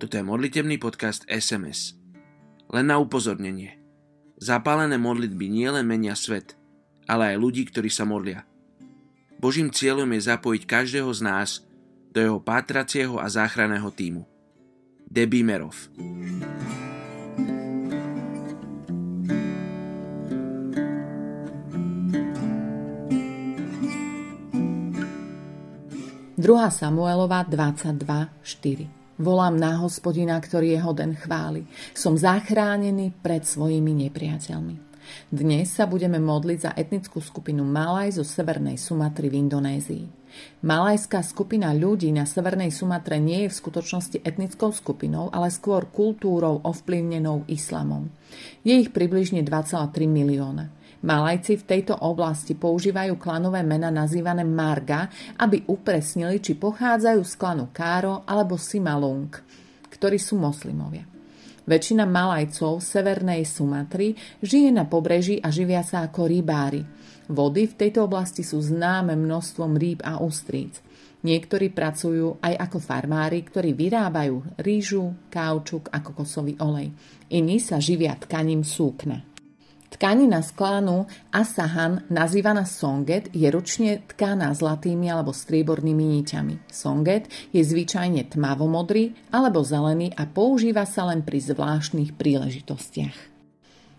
Toto je modlitebný podcast SMS. Len na upozornenie. Zapálené modlitby nielen menia svet, ale aj ľudí, ktorí sa modlia. Božím cieľom je zapojiť každého z nás do jeho pátracieho a záchranného týmu. Debbie Merov. Druhá Samuelova 22.4 Volám na hospodina, ktorý je hoden chvály. Som zachránený pred svojimi nepriateľmi. Dnes sa budeme modliť za etnickú skupinu Malaj zo Severnej Sumatry v Indonézii. Malajská skupina ľudí na Severnej Sumatre nie je v skutočnosti etnickou skupinou, ale skôr kultúrou ovplyvnenou islamom. Je ich približne 2,3 milióna. Malajci v tejto oblasti používajú klanové mena nazývané Marga, aby upresnili, či pochádzajú z klanu Káro alebo Simalung, ktorí sú moslimovia. Väčšina Malajcov severnej Sumatry žije na pobreží a živia sa ako rybári. Vody v tejto oblasti sú známe množstvom rýb a ústríc. Niektorí pracujú aj ako farmári, ktorí vyrábajú rýžu, kaučuk a kokosový olej. Iní sa živia tkaním súkna. Tkanina z klánu Asahan, nazývaná songet, je ručne tkaná zlatými alebo striebornými niťami. Songet je zvyčajne tmavomodrý alebo zelený a používa sa len pri zvláštnych príležitostiach.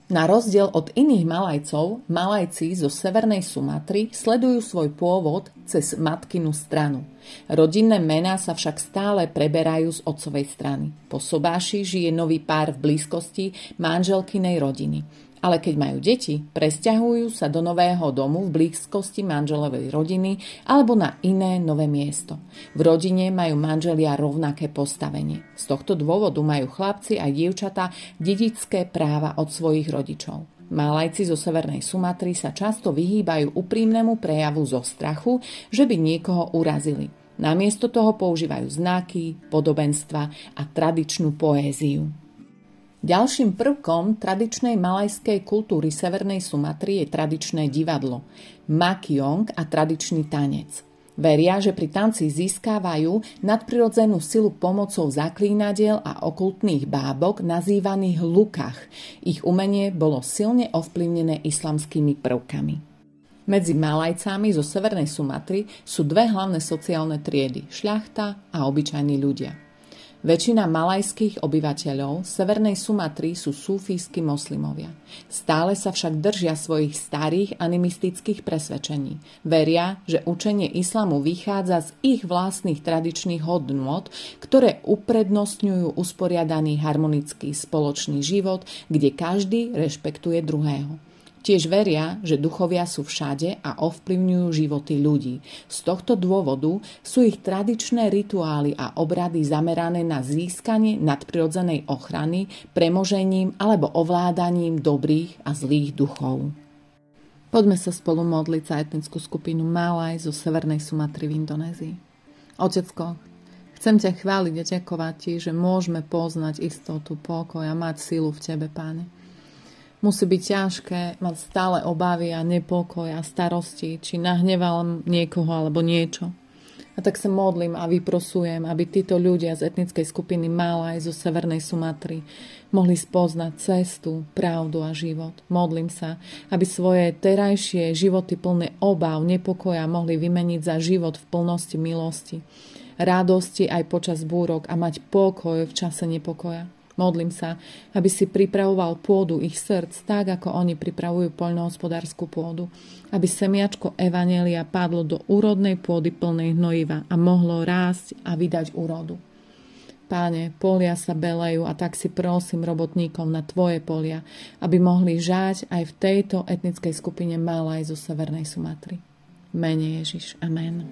Na rozdiel od iných Malajcov, Malajci zo severnej Sumatry sledujú svoj pôvod cez matkinu stranu. Rodinné mená sa však stále preberajú z otcovej strany. Po sobáši žije nový pár v blízkosti manželkynej rodiny ale keď majú deti, presťahujú sa do nového domu v blízkosti manželovej rodiny alebo na iné nové miesto. V rodine majú manželia rovnaké postavenie. Z tohto dôvodu majú chlapci a dievčatá dedické práva od svojich rodičov. Malajci zo Severnej Sumatry sa často vyhýbajú úprimnému prejavu zo strachu, že by niekoho urazili. Namiesto toho používajú znaky, podobenstva a tradičnú poéziu. Ďalším prvkom tradičnej malajskej kultúry Severnej Sumatry je tradičné divadlo, makiong a tradičný tanec. Veria, že pri tanci získávajú nadprirodzenú silu pomocou zaklínadiel a okultných bábok nazývaných lukách. Ich umenie bolo silne ovplyvnené islamskými prvkami. Medzi Malajcami zo Severnej Sumatry sú dve hlavné sociálne triedy – šľachta a obyčajní ľudia – Väčšina malajských obyvateľov Severnej Sumatry sú súfijskí moslimovia. Stále sa však držia svojich starých animistických presvedčení. Veria, že učenie islamu vychádza z ich vlastných tradičných hodnôt, ktoré uprednostňujú usporiadaný harmonický spoločný život, kde každý rešpektuje druhého. Tiež veria, že duchovia sú všade a ovplyvňujú životy ľudí. Z tohto dôvodu sú ich tradičné rituály a obrady zamerané na získanie nadprirodzenej ochrany, premožením alebo ovládaním dobrých a zlých duchov. Poďme sa spolu modliť za etnickú skupinu Malaj zo Severnej Sumatry v Indonézii. Otecko, chcem ťa chváliť a ďakovať ti, že môžeme poznať istotu, pokoj a mať silu v tebe, páne musí byť ťažké mať stále obavy a nepokoj a starosti, či nahneval niekoho alebo niečo. A tak sa modlím a vyprosujem, aby títo ľudia z etnickej skupiny aj zo Severnej Sumatry mohli spoznať cestu, pravdu a život. Modlím sa, aby svoje terajšie životy plné obáv, nepokoja mohli vymeniť za život v plnosti milosti, radosti aj počas búrok a mať pokoj v čase nepokoja. Modlím sa, aby si pripravoval pôdu ich srdc tak, ako oni pripravujú poľnohospodárskú pôdu. Aby semiačko Evanelia padlo do úrodnej pôdy plnej hnojiva a mohlo rásť a vydať úrodu. Páne, polia sa belejú a tak si prosím robotníkov na tvoje polia, aby mohli žať aj v tejto etnickej skupine Malaj zo Severnej Sumatry. Mene Ježiš. Amen.